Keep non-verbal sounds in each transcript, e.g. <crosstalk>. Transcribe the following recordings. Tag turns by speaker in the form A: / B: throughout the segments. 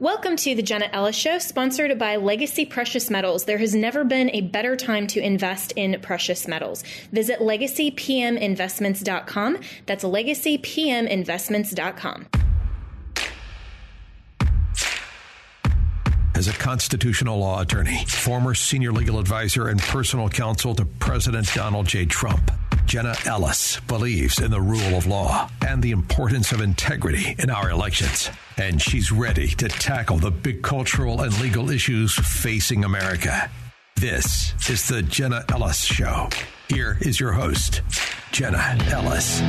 A: Welcome to the Jenna Ellis Show, sponsored by Legacy Precious Metals. There has never been a better time to invest in precious metals. Visit legacypminvestments.com. That's legacypminvestments.com.
B: As a constitutional law attorney, former senior legal advisor, and personal counsel to President Donald J. Trump, Jenna Ellis believes in the rule of law and the importance of integrity in our elections. And she's ready to tackle the big cultural and legal issues facing America. This is the Jenna Ellis Show. Here is your host, Jenna Ellis.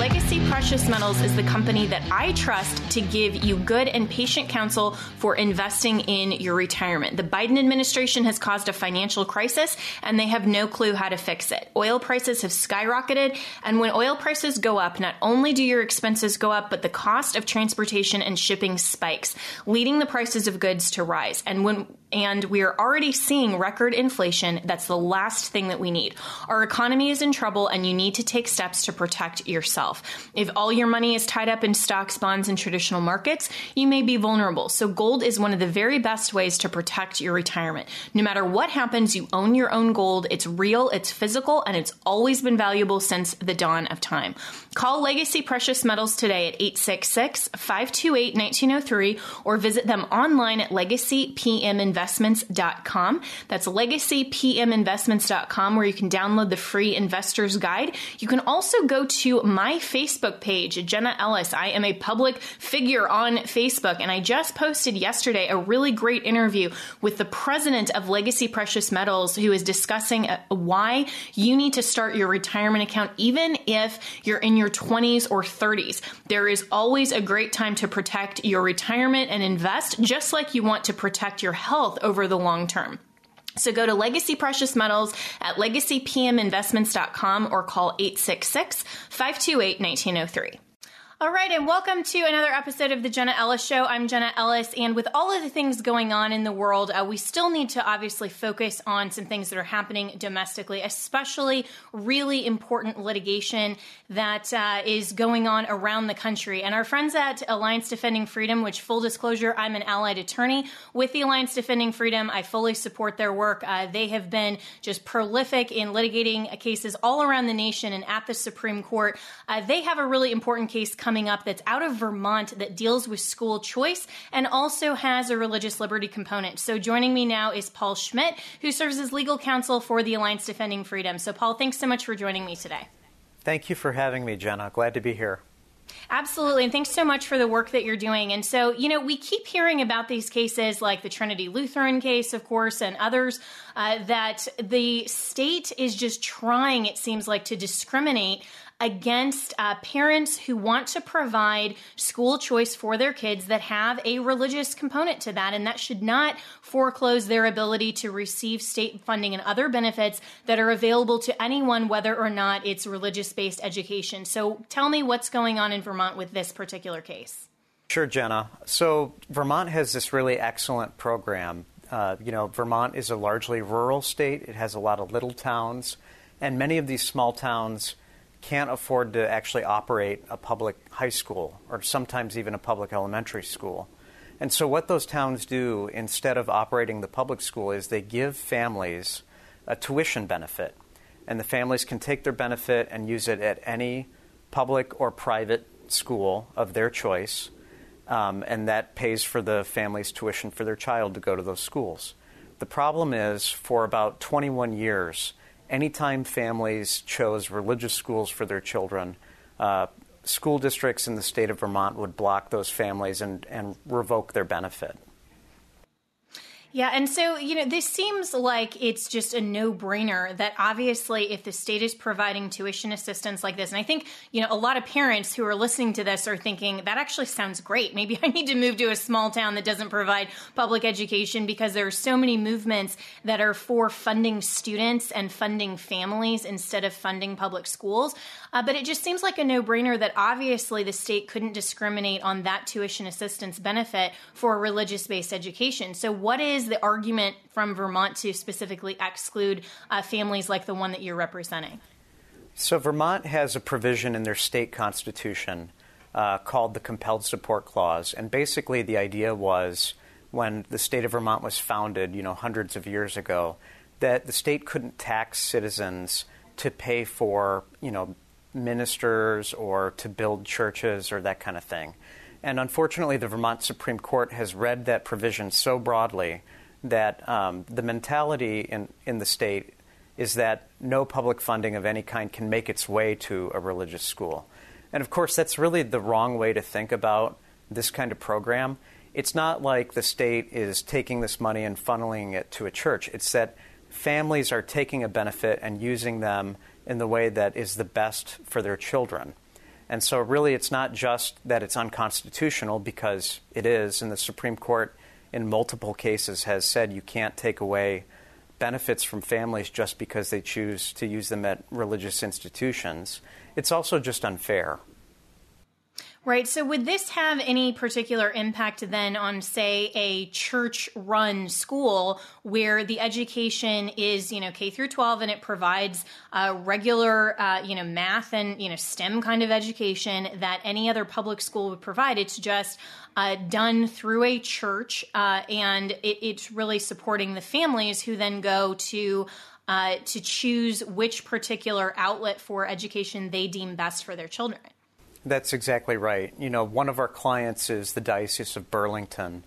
A: Legacy Precious Metals is the company that I trust to give you good and patient counsel for investing in your retirement. The Biden administration has caused a financial crisis and they have no clue how to fix it. Oil prices have skyrocketed, and when oil prices go up, not only do your expenses go up, but the cost of transportation and shipping spikes, leading the prices of goods to rise. And when and we are already seeing record inflation. That's the last thing that we need. Our economy is in trouble, and you need to take steps to protect yourself. If all your money is tied up in stocks, bonds, and traditional markets, you may be vulnerable. So, gold is one of the very best ways to protect your retirement. No matter what happens, you own your own gold. It's real, it's physical, and it's always been valuable since the dawn of time. Call Legacy Precious Metals today at 866 528 1903 or visit them online at legacypminvestments.com. That's legacypminvestments.com where you can download the free investor's guide. You can also go to my Facebook page, Jenna Ellis. I am a public figure on Facebook, and I just posted yesterday a really great interview with the president of Legacy Precious Metals who is discussing uh, why you need to start your retirement account even if you're in your 20s or 30s. There is always a great time to protect your retirement and invest, just like you want to protect your health over the long term. So go to Legacy Precious Metals at legacypminvestments.com or call 866 528 1903. All right, and welcome to another episode of the Jenna Ellis Show. I'm Jenna Ellis, and with all of the things going on in the world, uh, we still need to obviously focus on some things that are happening domestically, especially really important litigation that uh, is going on around the country. And our friends at Alliance Defending Freedom, which, full disclosure, I'm an allied attorney with the Alliance Defending Freedom. I fully support their work. Uh, they have been just prolific in litigating cases all around the nation and at the Supreme Court. Uh, they have a really important case coming coming up that's out of Vermont that deals with school choice and also has a religious liberty component. So joining me now is Paul Schmitt, who serves as legal counsel for the Alliance Defending Freedom. So, Paul, thanks so much for joining me today.
C: Thank you for having me, Jenna. Glad to be here.
A: Absolutely. And thanks so much for the work that you're doing. And so, you know, we keep hearing about these cases like the Trinity Lutheran case, of course, and others uh, that the state is just trying, it seems like, to discriminate against uh, parents who want to provide school choice for their kids that have a religious component to that. And that should not foreclose their ability to receive state funding and other benefits that are available to anyone, whether or not it's religious based education. So tell me what's going on in Vermont with this particular case.
C: Sure, Jenna. So Vermont has this really excellent program. Uh, you know, Vermont is a largely rural state. It has a lot of little towns, and many of these small towns can't afford to actually operate a public high school or sometimes even a public elementary school. And so, what those towns do instead of operating the public school is they give families a tuition benefit. And the families can take their benefit and use it at any public or private school of their choice. Um, and that pays for the family's tuition for their child to go to those schools. The problem is, for about 21 years, anytime families chose religious schools for their children, uh, school districts in the state of Vermont would block those families and, and revoke their benefit.
A: Yeah, and so, you know, this seems like it's just a no brainer that obviously if the state is providing tuition assistance like this, and I think, you know, a lot of parents who are listening to this are thinking that actually sounds great. Maybe I need to move to a small town that doesn't provide public education because there are so many movements that are for funding students and funding families instead of funding public schools. Uh, but it just seems like a no brainer that obviously the state couldn't discriminate on that tuition assistance benefit for religious based education. So, what is the argument from Vermont to specifically exclude uh, families like the one that you're representing?
C: So, Vermont has a provision in their state constitution uh, called the Compelled Support Clause. And basically, the idea was when the state of Vermont was founded, you know, hundreds of years ago, that the state couldn't tax citizens to pay for, you know, ministers or to build churches or that kind of thing. And unfortunately, the Vermont Supreme Court has read that provision so broadly that um, the mentality in, in the state is that no public funding of any kind can make its way to a religious school. And of course, that's really the wrong way to think about this kind of program. It's not like the state is taking this money and funneling it to a church. It's that families are taking a benefit and using them in the way that is the best for their children. And so, really, it's not just that it's unconstitutional, because it is, and the Supreme Court in multiple cases has said you can't take away benefits from families just because they choose to use them at religious institutions. It's also just unfair.
A: Right. So, would this have any particular impact then on, say, a church run school where the education is, you know, K through 12 and it provides a regular, uh, you know, math and, you know, STEM kind of education that any other public school would provide? It's just uh, done through a church uh, and it, it's really supporting the families who then go to. Uh, to choose which particular outlet for education they deem best for their children.
C: That's exactly right. You know, one of our clients is the Diocese of Burlington,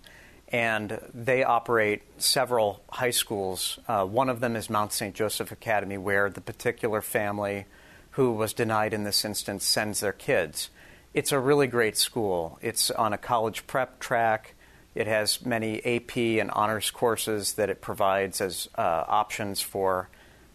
C: and they operate several high schools. Uh, one of them is Mount St. Joseph Academy, where the particular family who was denied in this instance sends their kids. It's a really great school. It's on a college prep track. It has many AP and honors courses that it provides as uh, options for,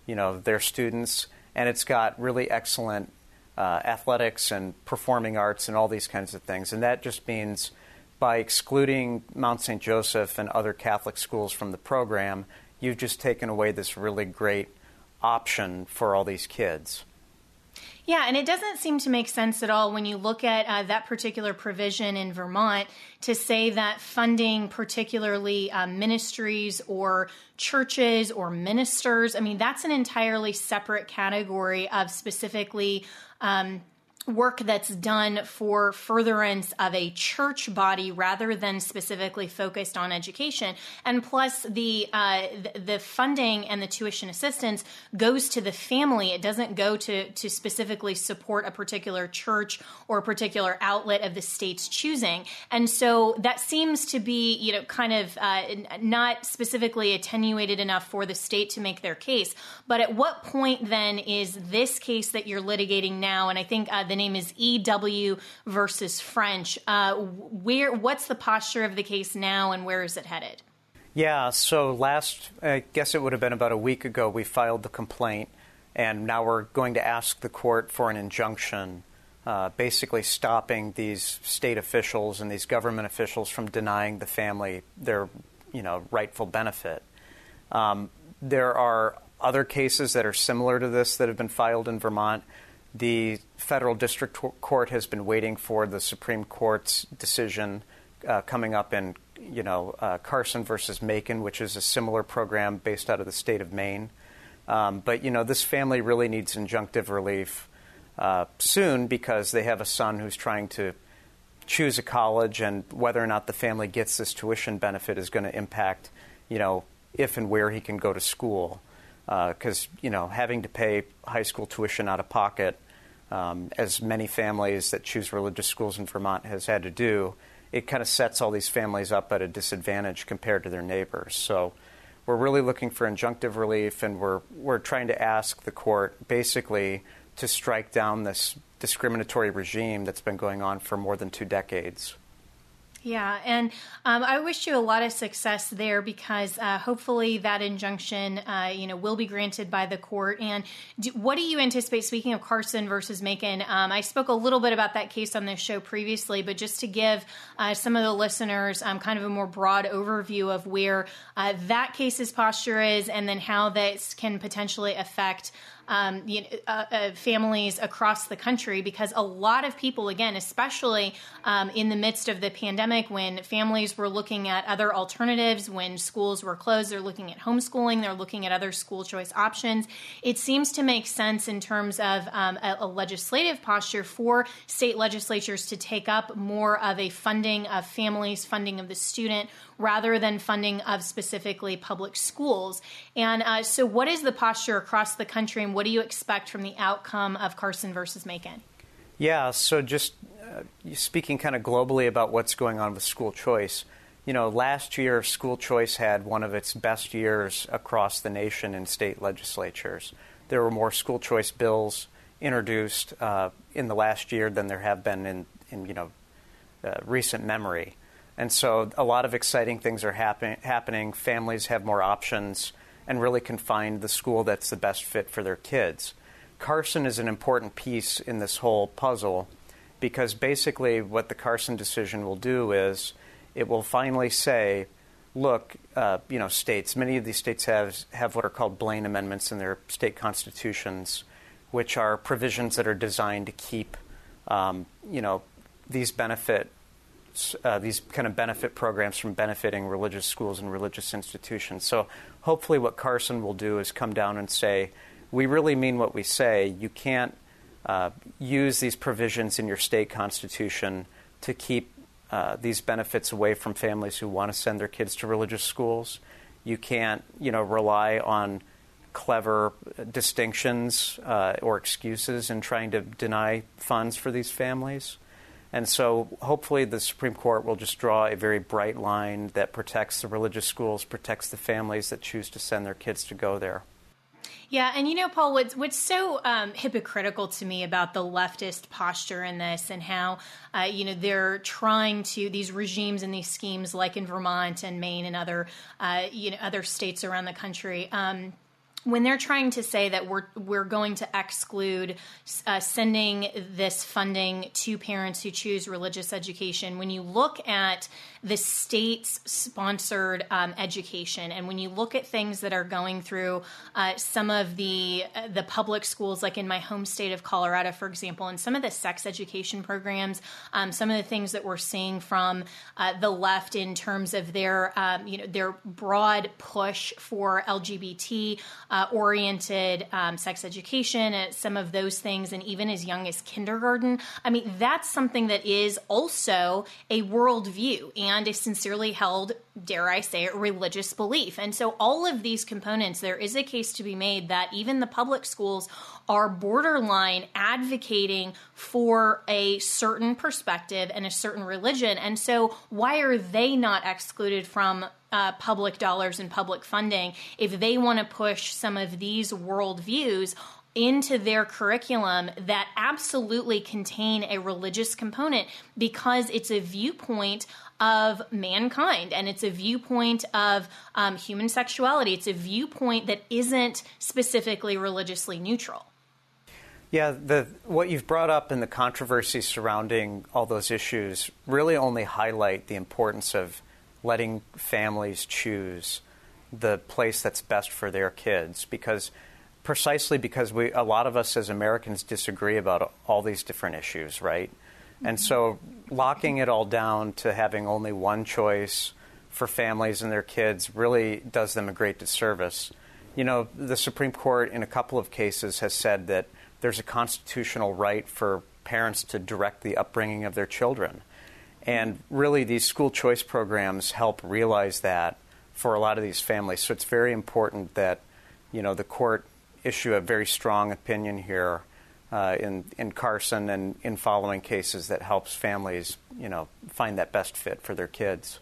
C: you know, their students, and it's got really excellent uh, athletics and performing arts and all these kinds of things. And that just means by excluding Mount St. Joseph and other Catholic schools from the program, you've just taken away this really great option for all these kids.
A: Yeah, and it doesn't seem to make sense at all when you look at uh, that particular provision in Vermont to say that funding, particularly uh, ministries or churches or ministers, I mean, that's an entirely separate category of specifically um, work that's done for furtherance of a church body rather than specifically focused on education. And plus, the uh, the funding and the tuition assistance goes to the family. It doesn't go to to specifically support a particular church or a particular outlet of the state's choosing. And so that seems to be, you know, kind of uh, not specifically attenuated enough for the state to make their case. But at what point then is this case that you're litigating now? And I think uh, the name is EW versus French. Uh, where what's the posture of the case now, and where is it headed?
C: Yeah, so last, I guess it would have been about a week ago, we filed the complaint, and now we're going to ask the court for an injunction, uh, basically stopping these state officials and these government officials from denying the family their, you know, rightful benefit. Um, there are other cases that are similar to this that have been filed in Vermont. The federal district court has been waiting for the Supreme Court's decision uh, coming up in, you know, uh, Carson versus Makin, which is a similar program based out of the state of Maine. Um, but you know, this family really needs injunctive relief uh, soon because they have a son who's trying to choose a college, and whether or not the family gets this tuition benefit is going to impact, you know, if and where he can go to school because uh, you know having to pay high school tuition out of pocket, um, as many families that choose religious schools in Vermont has had to do, it kind of sets all these families up at a disadvantage compared to their neighbors. So we're really looking for injunctive relief, and we're we're trying to ask the court basically to strike down this discriminatory regime that's been going on for more than two decades.
A: Yeah, and um, I wish you a lot of success there because uh, hopefully that injunction, uh, you know, will be granted by the court. And do, what do you anticipate? Speaking of Carson versus Makin, um, I spoke a little bit about that case on this show previously, but just to give uh, some of the listeners um, kind of a more broad overview of where uh, that case's posture is, and then how this can potentially affect um, you know, uh, uh, families across the country because a lot of people, again, especially um, in the midst of the pandemic, when families were looking at other alternatives, when schools were closed, they're looking at homeschooling, they're looking at other school choice options. It seems to make sense in terms of um, a, a legislative posture for state legislatures to take up more of a funding of families, funding of the student, rather than funding of specifically public schools. And uh, so, what is the posture across the country, and what do you expect from the outcome of Carson versus Makin?
C: Yeah, so just uh, speaking kind of globally about what's going on with school choice. You know, last year, school choice had one of its best years across the nation in state legislatures. There were more school choice bills introduced uh, in the last year than there have been in, in you know, uh, recent memory. And so a lot of exciting things are happen- happening. Families have more options and really can find the school that's the best fit for their kids. Carson is an important piece in this whole puzzle because basically what the Carson decision will do is it will finally say, look, uh, you know, states, many of these states have, have what are called Blaine amendments in their state constitutions, which are provisions that are designed to keep, um, you know, these benefit uh, these kind of benefit programs from benefiting religious schools and religious institutions. So hopefully, what Carson will do is come down and say, we really mean what we say. You can't uh, use these provisions in your state constitution to keep uh, these benefits away from families who want to send their kids to religious schools. You can't, you know, rely on clever distinctions uh, or excuses in trying to deny funds for these families. And so hopefully the Supreme Court will just draw a very bright line that protects the religious schools, protects the families that choose to send their kids to go there.
A: Yeah, and you know, Paul, what's what's so um, hypocritical to me about the leftist posture in this, and how uh, you know they're trying to these regimes and these schemes, like in Vermont and Maine and other uh, you know other states around the country. Um, when they're trying to say that we're we're going to exclude uh, sending this funding to parents who choose religious education, when you look at the state's sponsored um, education, and when you look at things that are going through uh, some of the uh, the public schools, like in my home state of Colorado, for example, and some of the sex education programs, um, some of the things that we're seeing from uh, the left in terms of their um, you know their broad push for LGBT uh, oriented um, sex education, uh, some of those things, and even as young as kindergarten. I mean, that's something that is also a worldview and a sincerely held, dare I say it, religious belief. And so, all of these components, there is a case to be made that even the public schools are borderline advocating for a certain perspective and a certain religion. And so, why are they not excluded from uh, public dollars and public funding if they want to push some of these worldviews into their curriculum that absolutely contain a religious component because it's a viewpoint of mankind and it's a viewpoint of um, human sexuality. It's a viewpoint that isn't specifically religiously neutral.
C: Yeah, the, what you've brought up and the controversy surrounding all those issues really only highlight the importance of letting families choose the place that's best for their kids because precisely because we a lot of us as Americans disagree about all these different issues, right? And so locking it all down to having only one choice for families and their kids really does them a great disservice. You know, the Supreme Court in a couple of cases has said that there's a constitutional right for parents to direct the upbringing of their children. And really, these school choice programs help realize that for a lot of these families. So it's very important that, you know, the court issue a very strong opinion here uh, in, in Carson and in following cases that helps families, you know, find that best fit for their kids.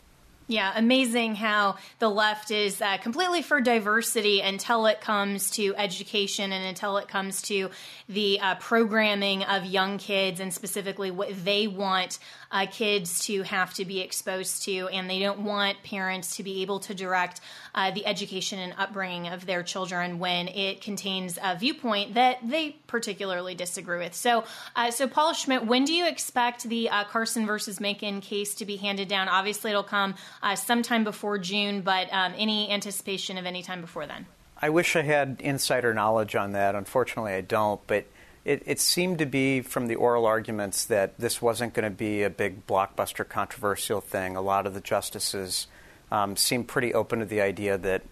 A: Yeah, amazing how the left is uh, completely for diversity until it comes to education and until it comes to the uh, programming of young kids and specifically what they want uh, kids to have to be exposed to. And they don't want parents to be able to direct uh, the education and upbringing of their children when it contains a viewpoint that they particularly disagree with. So, uh, so Paul Schmitt, when do you expect the uh, Carson versus Makin case to be handed down? Obviously, it'll come uh, sometime before June, but um, any anticipation of any time before then?
C: I wish I had insider knowledge on that. Unfortunately, I don't. But it, it seemed to be from the oral arguments that this wasn't going to be a big blockbuster controversial thing. A lot of the justices um, seemed pretty open to the idea that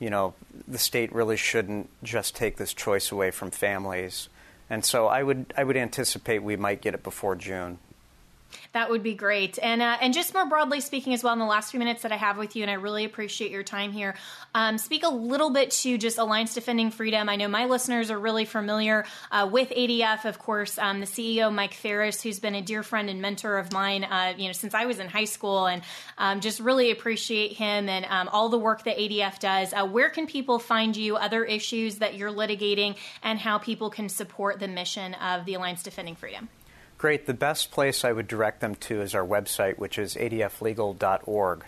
C: you know the state really shouldn't just take this choice away from families. And so I would I would anticipate we might get it before June.
A: That would be great. And uh, and just more broadly speaking, as well, in the last few minutes that I have with you, and I really appreciate your time here. Um, speak a little bit to just Alliance Defending Freedom. I know my listeners are really familiar uh, with ADF, of course. Um, the CEO Mike Farris, who's been a dear friend and mentor of mine, uh, you know, since I was in high school, and um, just really appreciate him and um, all the work that ADF does. Uh, where can people find you? Other issues that you're litigating, and how people can support the mission of the Alliance Defending Freedom.
C: Great. The best place I would direct them to is our website, which is adflegal.org.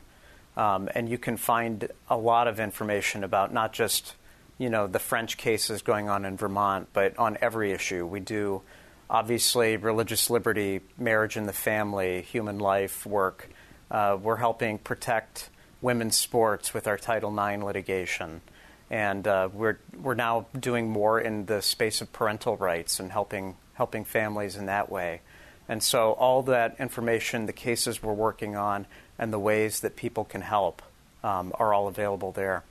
C: Um, and you can find a lot of information about not just you know the French cases going on in Vermont, but on every issue. We do obviously religious liberty, marriage and the family, human life work. Uh, we're helping protect women's sports with our Title IX litigation, and uh, we're we're now doing more in the space of parental rights and helping helping families in that way. And so, all that information, the cases we're working on, and the ways that people can help um, are all available there.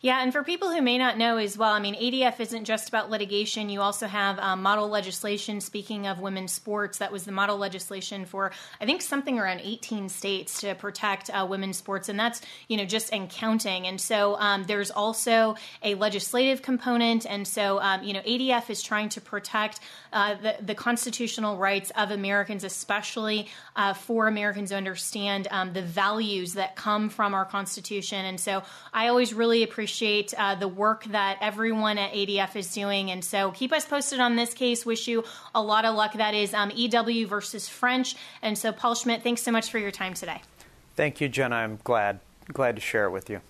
A: Yeah, and for people who may not know as well, I mean, ADF isn't just about litigation. You also have um, model legislation. Speaking of women's sports, that was the model legislation for, I think, something around 18 states to protect uh, women's sports, and that's, you know, just and counting. And so um, there's also a legislative component. And so, um, you know, ADF is trying to protect uh, the, the, constitutional rights of Americans, especially uh, for Americans to understand um, the values that come from our Constitution. And so I always really appreciate uh, the work that everyone at ADF is doing. And so keep us posted on this case. Wish you a lot of luck. That is um, EW versus French. And so, Paul Schmitt, thanks so much for your time today.
C: Thank you, Jenna. I'm glad glad to share it with you.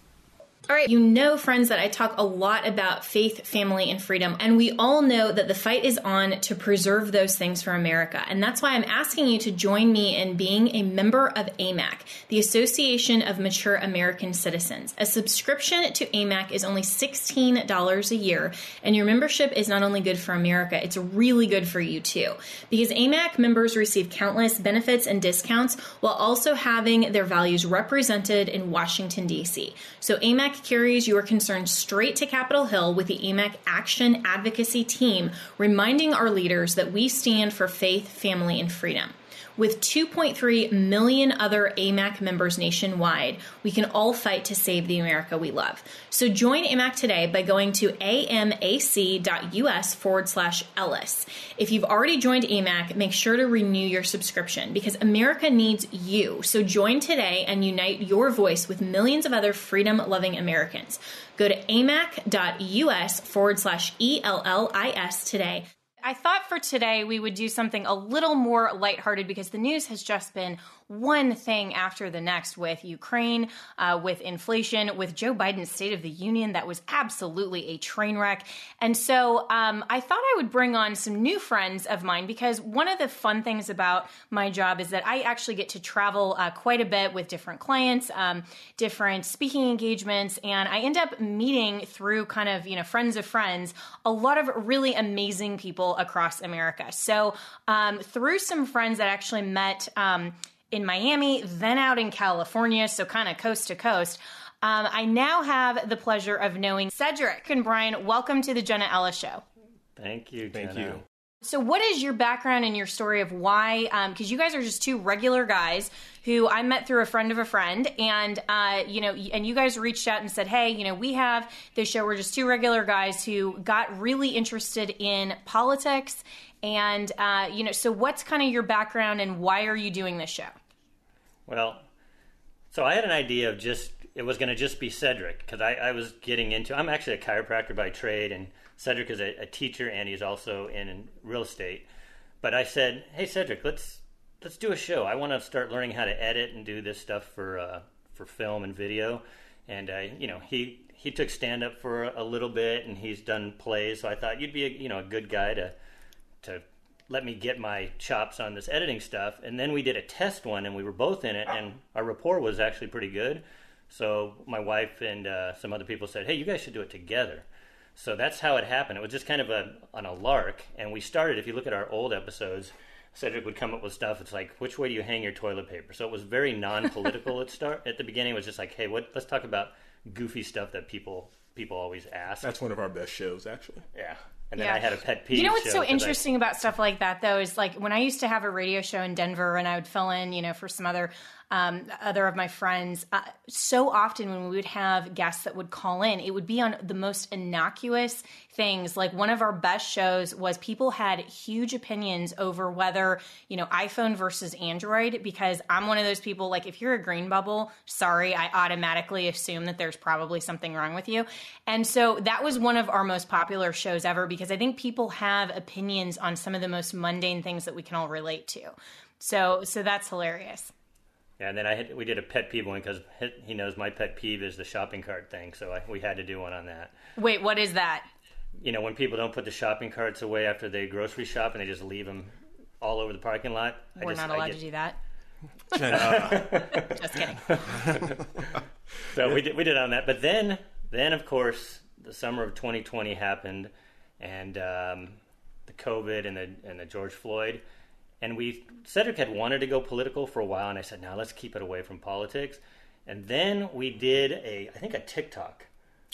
A: All right, you know, friends, that I talk a lot about faith, family, and freedom, and we all know that the fight is on to preserve those things for America. And that's why I'm asking you to join me in being a member of AMAC, the Association of Mature American Citizens. A subscription to AMAC is only $16 a year, and your membership is not only good for America, it's really good for you too. Because AMAC members receive countless benefits and discounts while also having their values represented in Washington, D.C. So AMAC AMAC carries your concerns straight to Capitol Hill with the AMAC Action Advocacy Team, reminding our leaders that we stand for faith, family, and freedom. With 2.3 million other AMAC members nationwide, we can all fight to save the America we love. So join AMAC today by going to amac.us forward slash Ellis. If you've already joined AMAC, make sure to renew your subscription because America needs you. So join today and unite your voice with millions of other freedom loving Americans. Go to amac.us forward slash ELLIS today. I thought for today we would do something a little more lighthearted because the news has just been one thing after the next with Ukraine, uh, with inflation, with Joe Biden's State of the Union that was absolutely a train wreck. And so um, I thought I would bring on some new friends of mine because one of the fun things about my job is that I actually get to travel uh, quite a bit with different clients, um, different speaking engagements, and I end up meeting through kind of, you know, friends of friends, a lot of really amazing people across America. So um, through some friends that actually met, um, in Miami, then out in California, so kind of coast to coast. Um, I now have the pleasure of knowing Cedric and Brian. Welcome to the Jenna Ellis Show.
D: Thank you.
E: Thank
D: Jenna.
E: you.
A: So, what is your background and your story of why? Because um, you guys are just two regular guys who I met through a friend of a friend, and uh, you know, and you guys reached out and said, "Hey, you know, we have this show. We're just two regular guys who got really interested in politics, and uh, you know, so what's kind of your background and why are you doing this show?"
D: Well, So I had an idea of just it was going to just be Cedric because I, I, was getting into. I'm actually a chiropractor by trade, and Cedric is a, a, teacher and he's also in real estate. But I said, "Hey Cedric, let's let's do a show. I want to start learning how to edit and do this stuff for uh, for film and video." And I, you know, he he took stand up for a little bit, and he's done plays. So I thought you'd be a you know a good guy to to let me get my chops on this editing stuff. And then we did a test one, and we were both in it, and our rapport was actually pretty good. So my wife and uh, some other people said, "Hey, you guys should do it together." So that's how it happened. It was just kind of a on a lark, and we started. If you look at our old episodes, Cedric would come up with stuff. It's like, which way do you hang your toilet paper? So it was very non-political at start. At the beginning, it was just like, hey, what? Let's talk about goofy stuff that people people always ask.
E: That's one of our best shows, actually.
D: Yeah. And then yeah. I had a pet peeve.
A: You know what's so interesting I... about stuff like that, though, is like when I used to have a radio show in Denver and I would fill in, you know, for some other um, other of my friends. Uh, so often when we would have guests that would call in, it would be on the most innocuous things. Like one of our best shows was people had huge opinions over whether, you know, iPhone versus Android, because I'm one of those people, like, if you're a green bubble, sorry, I automatically assume that there's probably something wrong with you. And so that was one of our most popular shows ever because I think people have opinions on some of the most mundane things that we can all relate to. So, so that's hilarious.
D: Yeah, and then I had, we did a pet peeve one because he knows my pet peeve is the shopping cart thing, so I, we had to do one on that.
A: Wait, what is that?
D: You know, when people don't put the shopping carts away after they grocery shop and they just leave them all over the parking lot.
A: We're
D: just,
A: not allowed get... to do that. <laughs> just kidding. <laughs>
D: so we did we did on that, but then then of course the summer of 2020 happened, and um, the COVID and the and the George Floyd and we Cedric had wanted to go political for a while, and I said, "Now let's keep it away from politics." And then we did a, I think, a TikTok.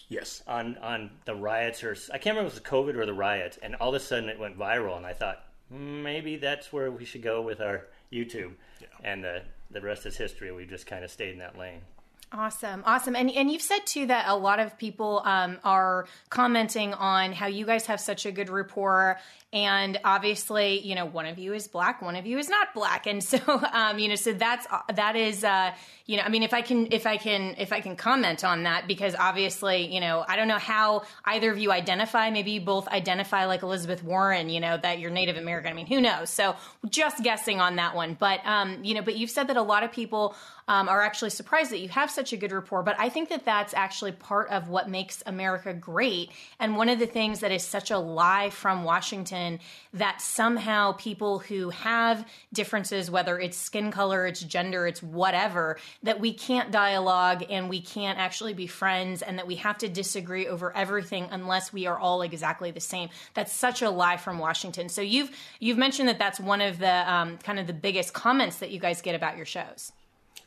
E: Yes.
D: On on the riots, or I can't remember if it was COVID or the riots, and all of a sudden it went viral, and I thought maybe that's where we should go with our YouTube, yeah. and the the rest is history. We've just kind of stayed in that lane.
A: Awesome, awesome, and and you've said too that a lot of people um, are commenting on how you guys have such a good rapport, and obviously, you know, one of you is black, one of you is not black, and so <laughs> um, you know, so that's that is uh, you know, I mean, if I can if I can if I can comment on that because obviously, you know, I don't know how either of you identify. Maybe you both identify like Elizabeth Warren, you know, that you're Native American. I mean, who knows? So just guessing on that one, but um, you know, but you've said that a lot of people um, are actually surprised that you have such a good rapport. But I think that that's actually part of what makes America great. And one of the things that is such a lie from Washington that somehow people who have differences, whether it's skin color, it's gender, it's whatever, that we can't dialogue and we can't actually be friends and that we have to disagree over everything unless we are all exactly the same. That's such a lie from Washington. So you've you've mentioned that that's one of the um, kind of the biggest comments that you guys get about your shows.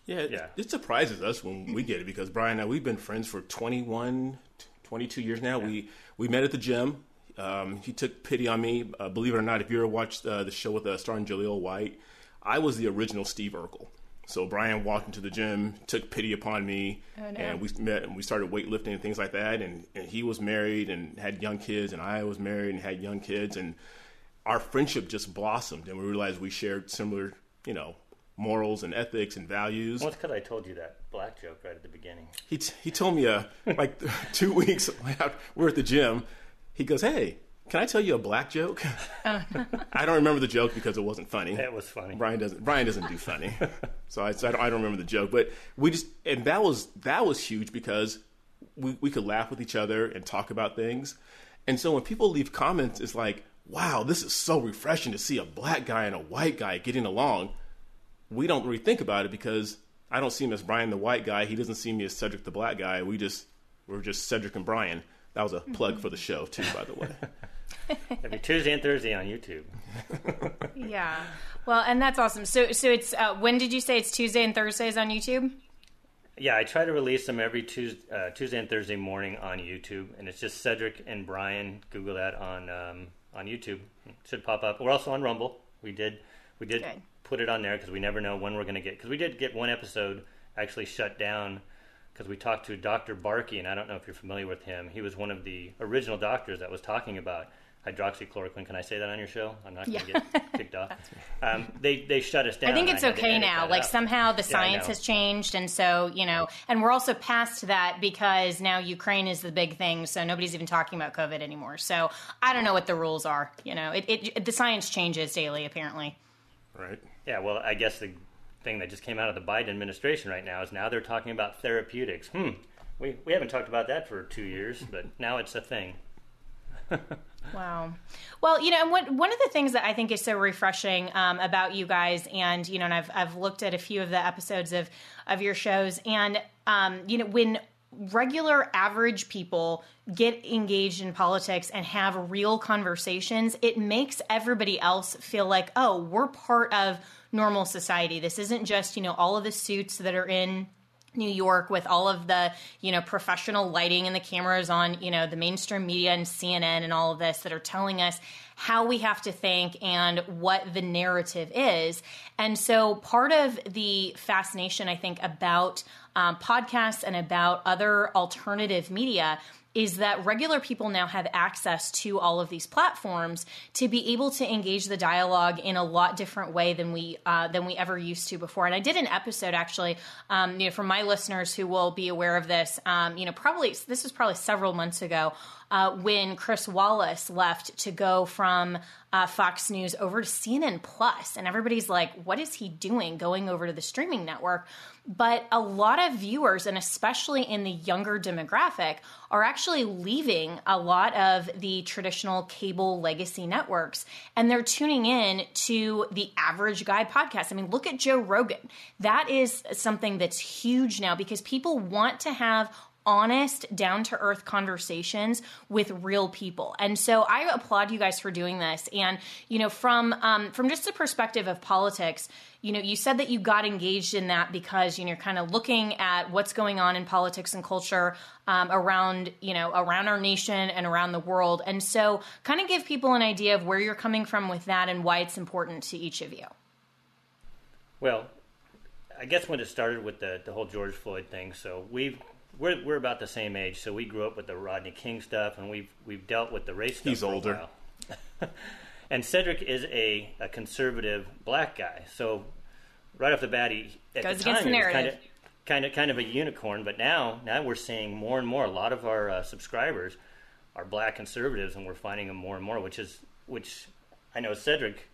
E: Yeah, yeah. It, surprises us when we get it because Brian and I, we've been friends for 21, 22 years now. Yeah. We we met at the gym. Um, he took pity on me. Uh, believe it or not, if you ever watched uh, the show with uh, starring Jaleel White, I was the original Steve Urkel. So Brian walked into the gym, took pity upon me, oh, no. and we met and we started weightlifting and things like that. And, and he was married and had young kids, and I was married and had young kids, and our friendship just blossomed. And we realized we shared similar, you know, morals and ethics and values.
D: Well, because I told you that black joke right at the beginning.
E: He t- he told me uh, like <laughs> two weeks after we're at the gym. He goes, "Hey, can I tell you a black joke?" <laughs> I don't remember the joke because it wasn't funny.
D: It was funny.
E: Brian doesn't. Brian doesn't do funny, so I, so I, don't, I don't remember the joke. But we just and that was that was huge because we we could laugh with each other and talk about things. And so when people leave comments, it's like, "Wow, this is so refreshing to see a black guy and a white guy getting along." We don't really think about it because I don't see him as Brian the white guy. He doesn't see me as Cedric the black guy. We just we're just Cedric and Brian. That was a plug for the show too, by the way. <laughs>
D: Every Tuesday and Thursday on YouTube. <laughs>
A: yeah, well, and that's awesome. So, so it's uh, when did you say it's Tuesday and Thursdays on YouTube?
D: Yeah, I try to release them every Tuesday, uh, Tuesday and Thursday morning on YouTube, and it's just Cedric and Brian. Google that on um, on YouTube. It should pop up. We're also on Rumble. We did we did Good put it on there because we never know when we're going to get. Because we did get one episode actually shut down because we talked to Dr. Barkey, and I don't know if you're familiar with him. He was one of the original doctors that was talking about hydroxychloroquine. Can I say that on your show? I'm not going to
A: Yeah.
D: get kicked off. <laughs> Um, they they shut us down.
A: I think it's
D: had to
A: okay now. Like
D: out.
A: somehow the science
D: know.
A: has changed, and so you know, and we're also past that because now Ukraine is the big thing. So nobody's even talking about COVID anymore. So I don't know what the rules are. You know, it, it the science changes daily apparently.
E: Right.
D: Yeah, well, I guess the thing that just came out of the Biden administration right now is now they're talking about therapeutics. Hmm. We, we haven't talked about that for two years, but now it's a thing. <laughs>
A: Wow. Well, you know, and what, one of the things that I think is so refreshing um, about you guys, and you know, and I've I've looked at a few of the episodes of of your shows, and um, you know, when regular average people get engaged in politics and have real conversations, it makes everybody else feel like, oh, we're part of normal society. This isn't just you know all of the suits that are in New York with all of the, you know, professional lighting and the cameras on, you know, the mainstream media and CNN and all of this that are telling us how we have to think and what the narrative is. And so part of the fascination, I think, about um, podcasts and about other alternative media is that regular people now have access to all of these platforms to be able to engage the dialogue in a lot different way than we uh, than we ever used to before. And I did an episode actually, um, you know, for my listeners who will be aware of this, um, you know, probably this was probably several months ago uh, when Chris Wallace left to go from uh, Fox News over to CNN Plus, and everybody's like, "What is he doing going over to the streaming network?" But a lot of viewers, and especially in the younger demographic, are actually leaving a lot of the traditional cable legacy networks and they're tuning in to the average guy podcast. I mean, look at Joe Rogan. That is something that's huge now because people want to have honest down to earth conversations with real people. And so i applaud you guys for doing this. And you know from um, from just the perspective of politics you know you said that you got engaged in that because you know you're kind of looking at what's going on in politics and culture um, around you know around our nation and around the world. And so kind of give people an idea of where you're coming from with that and why it's important to each of you.
D: Well, I guess when it started with the, the whole George Floyd thing, so we've we're, we're about the same age, so we grew up with the Rodney King stuff, and we've we've dealt with the race stuff.
E: He's
D: for a
E: older.
D: while. <laughs> and Cedric is a, a conservative black guy, so right off the bat, he at
A: Goes
D: the
A: against
D: time
A: the
D: was kind of
A: narrative.
D: kind of kind of a unicorn. But now now we're seeing more and more. A lot of our uh, subscribers are black conservatives, and we're finding them more and more, which is which I know Cedric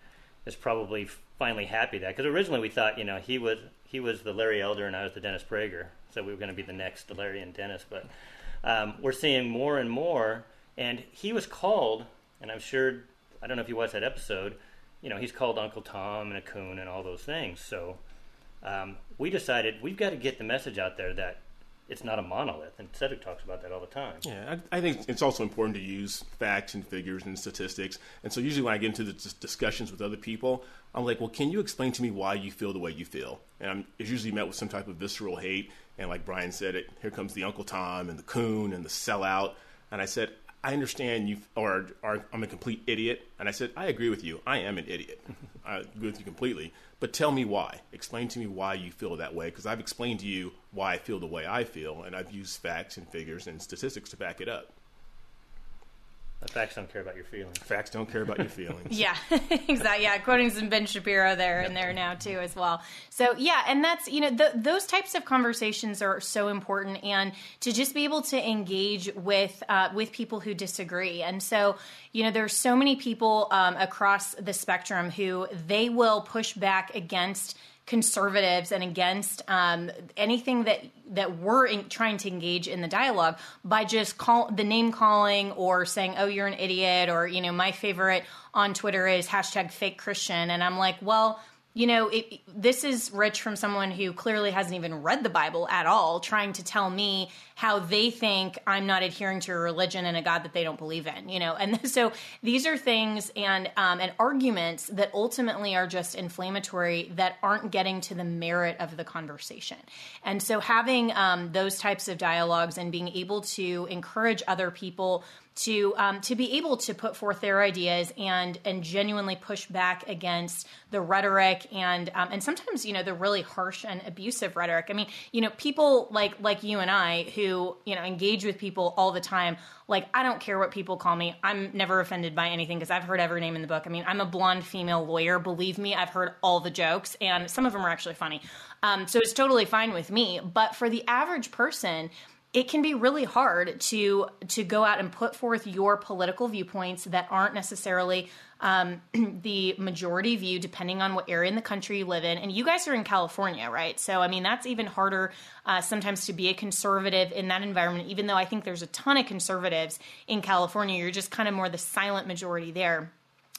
D: is probably finally happy that because originally we thought you know he was he was the Larry Elder and I was the Dennis Prager, so we were going to be the next Larry and Dennis. But um, we're seeing more and more, and he was called, and I'm sure I don't know if you watched that episode. You know, he's called Uncle Tom and a coon and all those things. So um, we decided we've got to get the message out there that it's not a monolith, and Cedric talks about that all the time.
E: Yeah, I, I think it's also important to use facts and figures and statistics. And so, usually when I get into the dis- discussions with other people, I'm like, "Well, can you explain to me why you feel the way you feel?" And I'm it's usually met with some type of visceral hate. And like Brian said, it here comes the Uncle Tom and the coon and the sellout. And I said, "I understand you, or, or I'm a complete idiot." And I said, "I agree with you. I am an idiot. <laughs> I agree with you completely." But tell me why. Explain to me why you feel that way, because I've explained to you why I feel the way I feel, and I've used facts and figures and statistics to back it up.
D: The facts don't care about your feelings.
E: Facts don't care about your feelings. <laughs>
A: Yeah, <laughs> exactly. Yeah, quoting some Ben Shapiro there and there now too as well. So yeah, and that's you know th- those types of conversations are so important, and to just be able to engage with uh, with people who disagree. And so you know there's so many people um, across the spectrum who they will push back against conservatives and against um, anything that that we're in, trying to engage in the dialogue by just call the name calling or saying oh you're an idiot or you know my favorite on twitter is hashtag fake christian. And i'm like well you know, it, this is rich from someone who clearly hasn't even read the Bible at all, trying to tell me how they think I'm not adhering to a religion and a God that they don't believe in. You know, and <laughs> so these are things and um, and arguments that ultimately are just inflammatory that aren't getting to the merit of the conversation. And so having um, those types of dialogues and being able to encourage other people to um, to be able to put forth their ideas and and genuinely push back against the rhetoric and um, and sometimes you know the really harsh and abusive rhetoric. I mean, you know, people like like you and I who you know engage with people all the time. Like, I don't care what people call me. I'm never offended by anything because I've heard every name in the book. I mean, I'm a blonde female lawyer. Believe me, I've heard all the jokes, and some of them are actually funny. Um, so it's totally fine with me. But for the average person, it can be really hard to to go out and put forth your political viewpoints that aren't necessarily um, <clears throat> the majority view, depending on what area in the country you live in. And you guys are in California, right? So I mean, that's even harder uh, sometimes to be a conservative in that environment. Even though I think there's a ton of conservatives in California, you're just kind of more the silent majority there.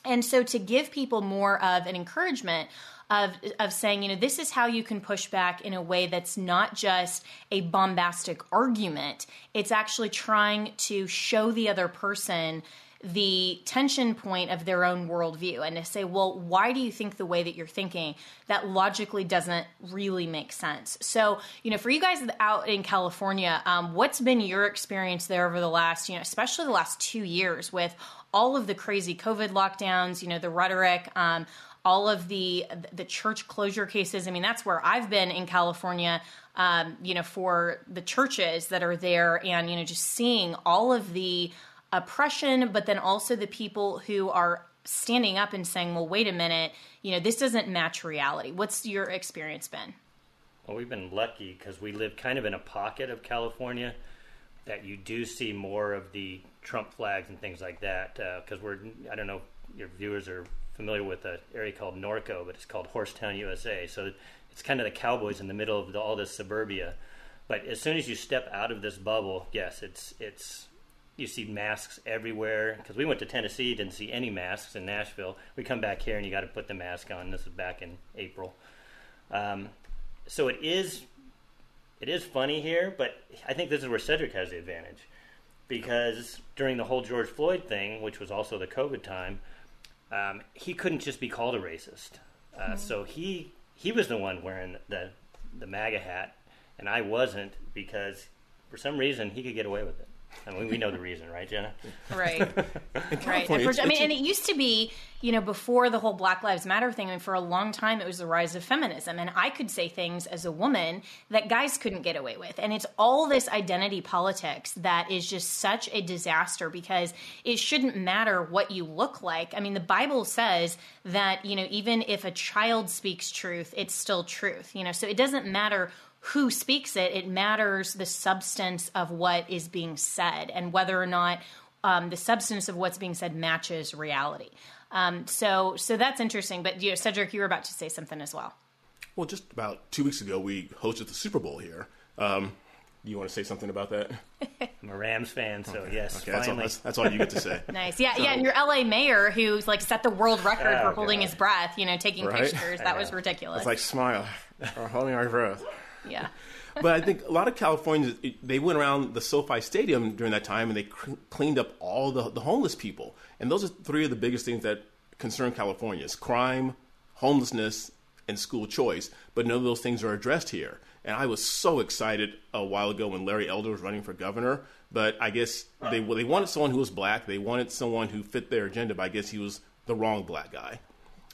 A: And so to give people more of an encouragement of of saying, you know, this is how you can push back in a way that's not just a bombastic argument. It's actually trying to show the other person the tension point of their own worldview and to say, well, why do you think the way that you're thinking? That logically doesn't really make sense. So, you know, for you guys out in California, um, what's been your experience there over the last, you know, especially the last two years with all of the crazy COVID lockdowns, you know, the rhetoric, um, all of the the church closure cases. I mean, that's where I've been in California. Um, you know, for the churches that are there, and you know, just seeing all of the oppression, but then also the people who are standing up and saying, "Well, wait a minute, you know, this doesn't match reality." What's your experience been?
D: Well, we've been lucky because we live kind of in a pocket of California that you do see more of the Trump flags and things like that. Because uh, we're, I don't know, your viewers are familiar with an area called Norco, but it's called Horsetown, USA. So it's kind of the cowboys in the middle of the, all this suburbia. But as soon as you step out of this bubble, yes, it's it's you see masks everywhere. Because we went to Tennessee, didn't see any masks in Nashville. We come back here and you got to put the mask on. This is back in April. Um, so it is it is funny here, but I think this is where Cedric has the advantage because during the whole George Floyd thing, which was also the COVID time, um, he couldn't just be called a racist. Uh, mm-hmm. So he he was the one wearing the the MAGA hat, and I wasn't because for some reason he could get away with it. I mean, we know the reason, right, Jenna?
A: Right, <laughs> right. I mean, and it used to be, you know, before the whole Black Lives Matter thing. I mean, for a long time, it was the rise of feminism, and I could say things as a woman that guys couldn't get away with, and it's all this identity politics that is just such a disaster because it shouldn't matter what you look like. I mean, the Bible says that you know, even if a child speaks truth, it's still truth. You know, so it doesn't matter who speaks it, it matters the substance of what is being said and whether or not um, the substance of what's being said matches reality. Um, so, so that's interesting. But you know, Cedric, you were about to say something as well.
E: Well, just about two weeks ago, we hosted the Super Bowl here. Um, you want to say something about that? <laughs>
D: I'm a Rams fan, so okay. yes,
E: okay, that's all, that's, that's, all, you get to say. <laughs>
A: nice, yeah, so, yeah. And your LA mayor, who's like set the world record oh, for holding God. his breath, you know, taking right? pictures. That was ridiculous.
E: It's like smile or holding our breath.
A: Yeah. <laughs>
E: but I think a lot of Californians they went around the SoFi Stadium during that time and they cleaned up all the, the homeless people. And those are three of the biggest things that concern Californians: crime, homelessness, and school choice. But none of those things are addressed here. And I was so excited a while ago when Larry Elder was running for governor. But I guess they well, they wanted someone who was black. They wanted someone who fit their agenda. But I guess he was the wrong black guy.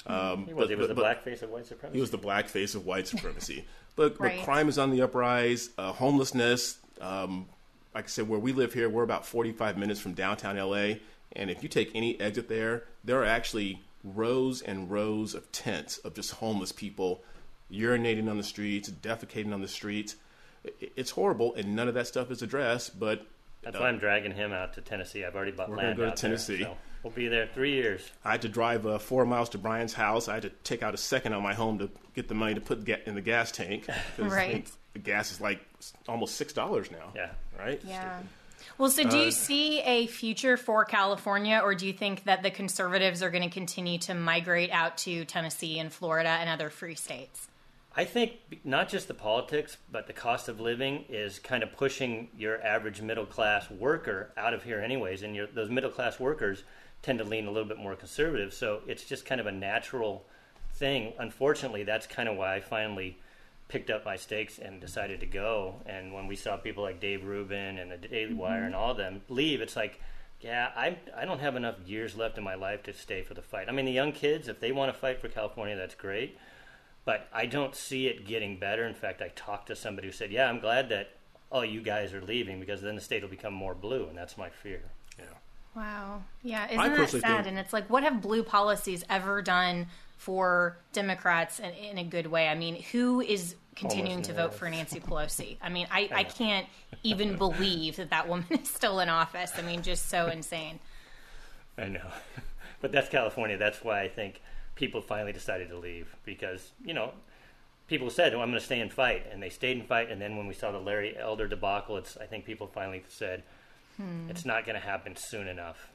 D: Um, he was, but, he was but, the black face of white supremacy.
E: He was the black face of white supremacy. But, right. but crime is on the uprise. Uh, homelessness, um, like I said, where we live here, we're about 45 minutes from downtown LA. And if you take any exit there, there are actually rows and rows of tents of just homeless people urinating on the streets, defecating on the streets. It's horrible, and none of that stuff is addressed. But
D: that's uh, why I'm dragging him out to Tennessee. I've already bought
E: we're
D: land.
E: We're going to go to Tennessee.
D: There, so we'll be there three years.
E: I had to drive uh, four miles to Brian's house. I had to take out a second on my home to get the money to put in the gas tank. <laughs>
A: right.
E: The gas is like almost six dollars now.
D: Yeah.
E: Right.
A: Yeah. Well, so do you uh, see a future for California, or do you think that the conservatives are going to continue to migrate out to Tennessee and Florida and other free states?
D: I think not just the politics, but the cost of living is kind of pushing your average middle class worker out of here, anyways. And your, those middle class workers tend to lean a little bit more conservative. So it's just kind of a natural thing. Unfortunately, that's kind of why I finally picked up my stakes and decided to go. And when we saw people like Dave Rubin and the Daily Wire mm-hmm. and all of them leave, it's like, Yeah, I I don't have enough years left in my life to stay for the fight. I mean, the young kids, if they want to fight for California, that's great. But I don't see it getting better. In fact, I talked to somebody who said, "Yeah, I'm glad that all you guys are leaving because then the state will become more blue, and that's my fear."
E: Yeah.
A: Wow. Yeah, isn't that sad?
E: think-
A: and it's like, what have blue policies ever done for Democrats in, in a good way? I mean, who is continuing to vote for Nancy Pelosi? I mean, I, I can't even <laughs> believe that that woman <laughs> is still in office. I mean, just so insane.
D: I know, <laughs> but that's California. That's why I think people finally decided to leave because you know people said, "Oh, I'm going to stay and fight," and they stayed and fight. And then when we saw the Larry Elder debacle, it's I think people finally said it's not going to happen soon enough.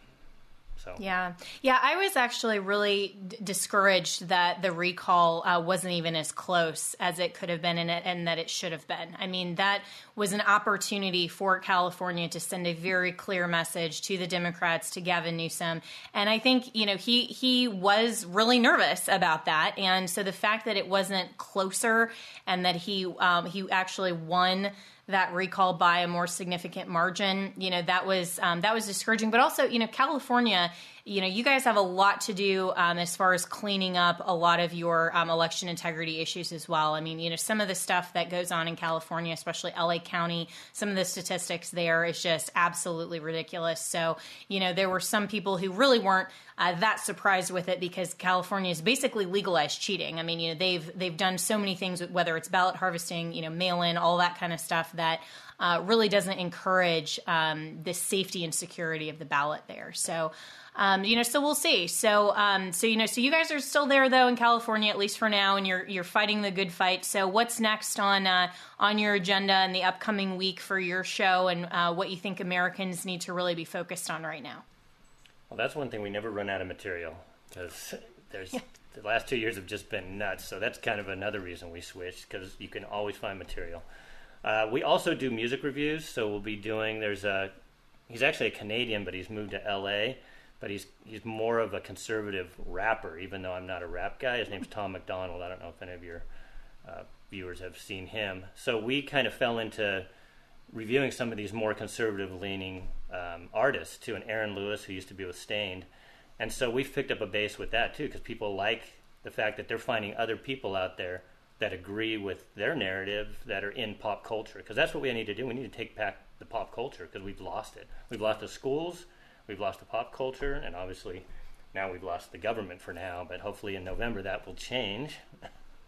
D: So
A: Yeah, yeah. I was actually really d- discouraged that the recall uh, wasn't even as close as it could have been, and, it, and that it should have been. I mean, that was an opportunity for California to send a very clear message to the Democrats, to Gavin Newsom, and I think you know he he was really nervous about that, and so the fact that it wasn't closer and that he um, he actually won that recall by a more significant margin. You know, that was um, that was discouraging. But also, you know, California, you know, you guys have a lot to do um, as far as cleaning up a lot of your um, election integrity issues as well. I mean, you know, some of the stuff that goes on in California, especially LA County, some of the statistics there is just absolutely ridiculous. So, you know, there were some people who really weren't uh, that surprised with it because California is basically legalized cheating. I mean, you know, they've they've done so many things, whether it's ballot harvesting, you know, mail in, all that kind of stuff that uh, really doesn't encourage um, the safety and security of the ballot there. So. Um, you know, so we'll see. So, um, so you know, so you guys are still there though in California, at least for now, and you're you're fighting the good fight. So, what's next on uh, on your agenda in the upcoming week for your show, and uh, what you think Americans need to really be focused on right now?
D: Well, that's one thing we never run out of material because there's the last two years have just been nuts. So that's kind of another reason we switched because you can always find material. Uh, we also do music reviews, so we'll be doing. There's a he's actually a Canadian, but he's moved to L.A. But he's he's more of a conservative rapper, even though I'm not a rap guy. His name's Tom MacDonald. I don't know if any of your uh, viewers have seen him. So we kind of fell into reviewing some of these more conservative leaning um, artists too, and Aaron Lewis, who used to be with Staind. And so we've picked up a base with that too, because people like the fact that they're finding other people out there that agree with their narrative that are in pop culture. Because that's what we need to do. We need to take back the pop culture because we've lost it. We've lost the schools, we've lost the pop culture, and obviously now we've lost the government for now. But hopefully in November that will change. <laughs>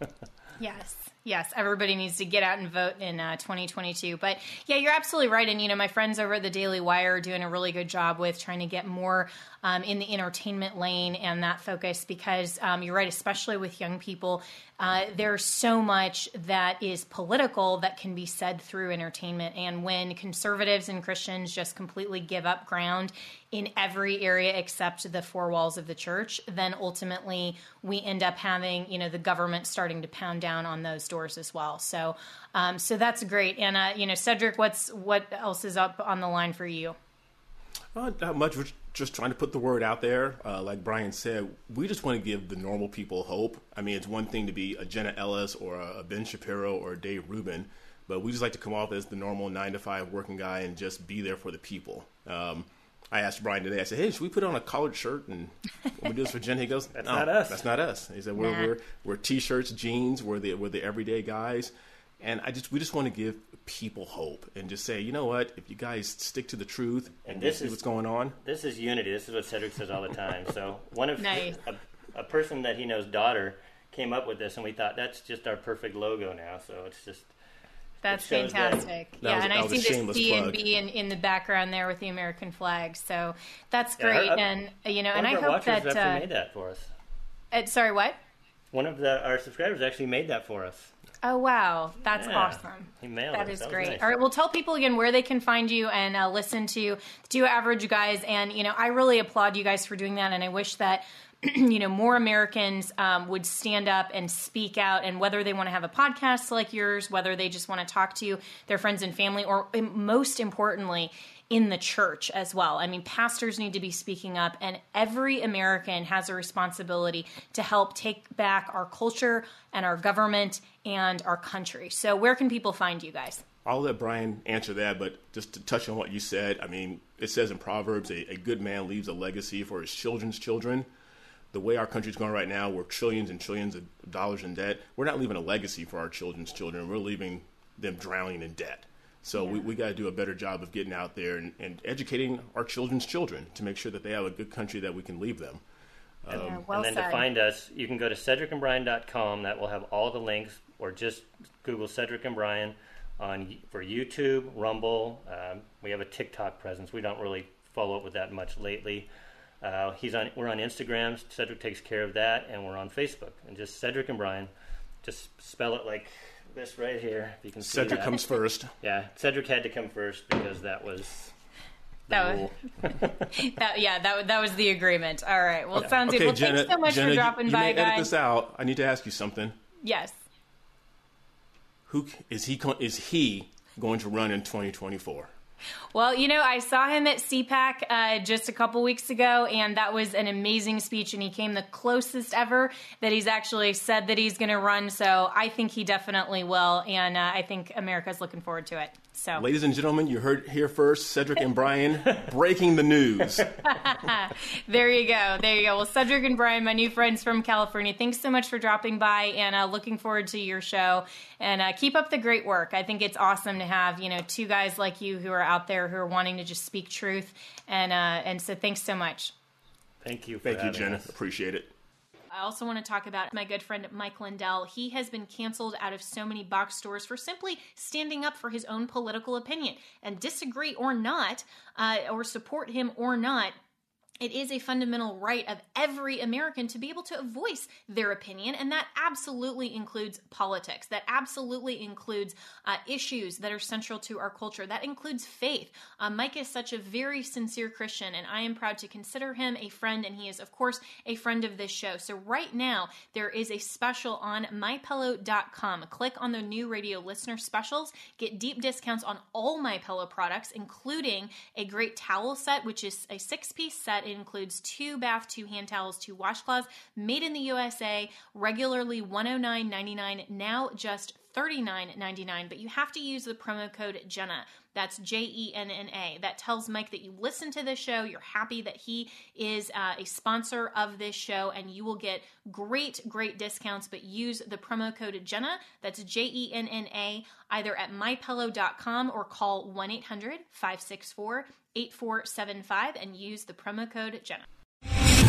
A: Yes, yes. Everybody needs to get out and vote in uh, 2022. But yeah, you're absolutely right. And you know, my friends over at the Daily Wire are doing a really good job with trying to get more um, in the entertainment lane and that focus because um, you're right, especially with young people. Uh, there's so much that is political that can be said through entertainment. And when conservatives and Christians just completely give up ground in every area except the four walls of the church, then ultimately we end up having, you know, the government starting to pound down on those doors as well. So, um, so that's great. And uh, you know, Cedric, what's what else is up on the line for you?
E: Uh, not much. We're just trying to put the word out there. Uh, like Brian said, we just want to give the normal people hope. I mean, it's one thing to be a Jenna Ellis or a Ben Shapiro or a Dave Rubin, but we just like to come off as the normal nine to five working guy and just be there for the people. Um, I asked Brian today. I said, "Hey, should we put on a collared shirt and when we do this for Jen?" He goes,
D: That's
E: "No,
D: not us."
E: That's not us." He said, "We're
A: Nah.
E: we're, we're t-shirts, jeans. We're the we're the everyday guys." And I just we just want to give people hope and just say, you know what? If you guys stick to the truth and,
D: And this
E: see
D: is-
E: what's going on,
D: This is unity. This is what Cedric says all the time. So one of
A: Nice.
D: a, a person that he knows daughter came up with this, and we thought that's just our perfect logo now. So it's just
A: That's
D: shows that-
A: fantastic.
E: That
A: yeah,
E: was-
A: and I see the C and. B in, in the background there with the American flag. So that's
D: Yeah,
A: great.
D: our-
A: and you know, and I hope that. Uh,
D: made that for us.
A: uh, sorry, what?
D: One of the, our subscribers actually made that for us.
A: Oh wow, that's
D: Yeah.
A: awesome.
D: He mailed
A: That
D: it.
A: is
D: That
A: great.
D: nice.
A: All right, well, tell people again where they can find you and uh, listen to Do Average Guys. And you know, I really applaud you guys for doing that, and I wish that <clears throat> you know more Americans um, would stand up and speak out, and whether they want to have a podcast like yours, whether they just want to talk to their friends and family, or most importantly, in the church as well. I mean, pastors need to be speaking up, and every American has a responsibility to help take back our culture and our government and our country. So, where can people find you guys?
E: I'll let Brian answer that, but just to touch on what you said, I mean, it says in Proverbs, a, a good man leaves a legacy for his children's children. The way our country's going right now, we're trillions and trillions of dollars in debt. We're not leaving a legacy for our children's children. We're leaving them drowning in debt. So yeah. we, we got to do a better job of getting out there and, and, educating our children's children to make sure that they have a good country that we can leave them.
D: Um, yeah, well and then said. to find us, you can go to cedricandbrian.com. That will have all the links, or just Google Cedric and Brian on for YouTube, Rumble. Um, we have a TikTok presence. We don't really follow up with that much lately. Uh, he's on. We're on Instagram. Cedric takes care of that, and we're on Facebook. And just Cedric and Brian. Just spell it like this right here. If you can
E: Cedric
D: that.
E: comes first.
D: Yeah, Cedric had to come first because that was.
A: That was, <laughs> that, yeah, that, that was the agreement. All right. Well, okay. sounds good. Well, Jenna, thanks so much
E: Jenna,
A: for dropping
E: you,
A: you
E: by,
A: may
E: guys.
A: Edit
E: this out. I need to ask you something.
A: Yes.
E: Who is he? Is he going to run in 2024?
A: Well, you know, I saw him at CPAC uh, just a couple weeks ago, and that was an amazing speech, and he came the closest ever that he's actually said that he's going to run. So I think he definitely will, and uh, I think America's looking forward to it. So,
E: ladies and gentlemen, you heard here first Cedric and Brian <laughs> breaking the news. <laughs>
A: there you go. There you go. Well, Cedric and Brian, my new friends from California, thanks so much for dropping by and uh, looking forward to your show. And uh, keep up the great work. I think it's awesome to have you know two guys like you who are out there who are wanting to just speak truth. And uh, and so thanks so much.
D: Thank you.
E: Thank you, Jenna. Us. Appreciate it.
A: I also want to talk about my good friend Mike Lindell. He has been canceled out of so many box stores for simply standing up for his own political opinion. And disagree or not, uh, or support him or not, it is a fundamental right of every American to be able to voice their opinion, and that absolutely includes politics. That absolutely includes uh, issues that are central to our culture. That includes faith. Uh, Mike is such a very sincere Christian, and I am proud to consider him a friend, and he is, of course, a friend of this show. So, right now, there is a special on mypillow.com. Click on the new radio listener specials, get deep discounts on all My Pillow products, including a great towel set, which is a six piece set it includes two bath, two hand towels, two washcloths, made in the USA, regularly $109.99, now just $39.99. But you have to use the promo code Jenna. That's J E N N A. That tells Mike that you listen to this show. You're happy that he is uh, a sponsor of this show, and you will get great, great discounts. But use the promo code Jenna. That's J E N N A, either at mypillow.com or call 1 800 564 8475 and use the promo code Jenna.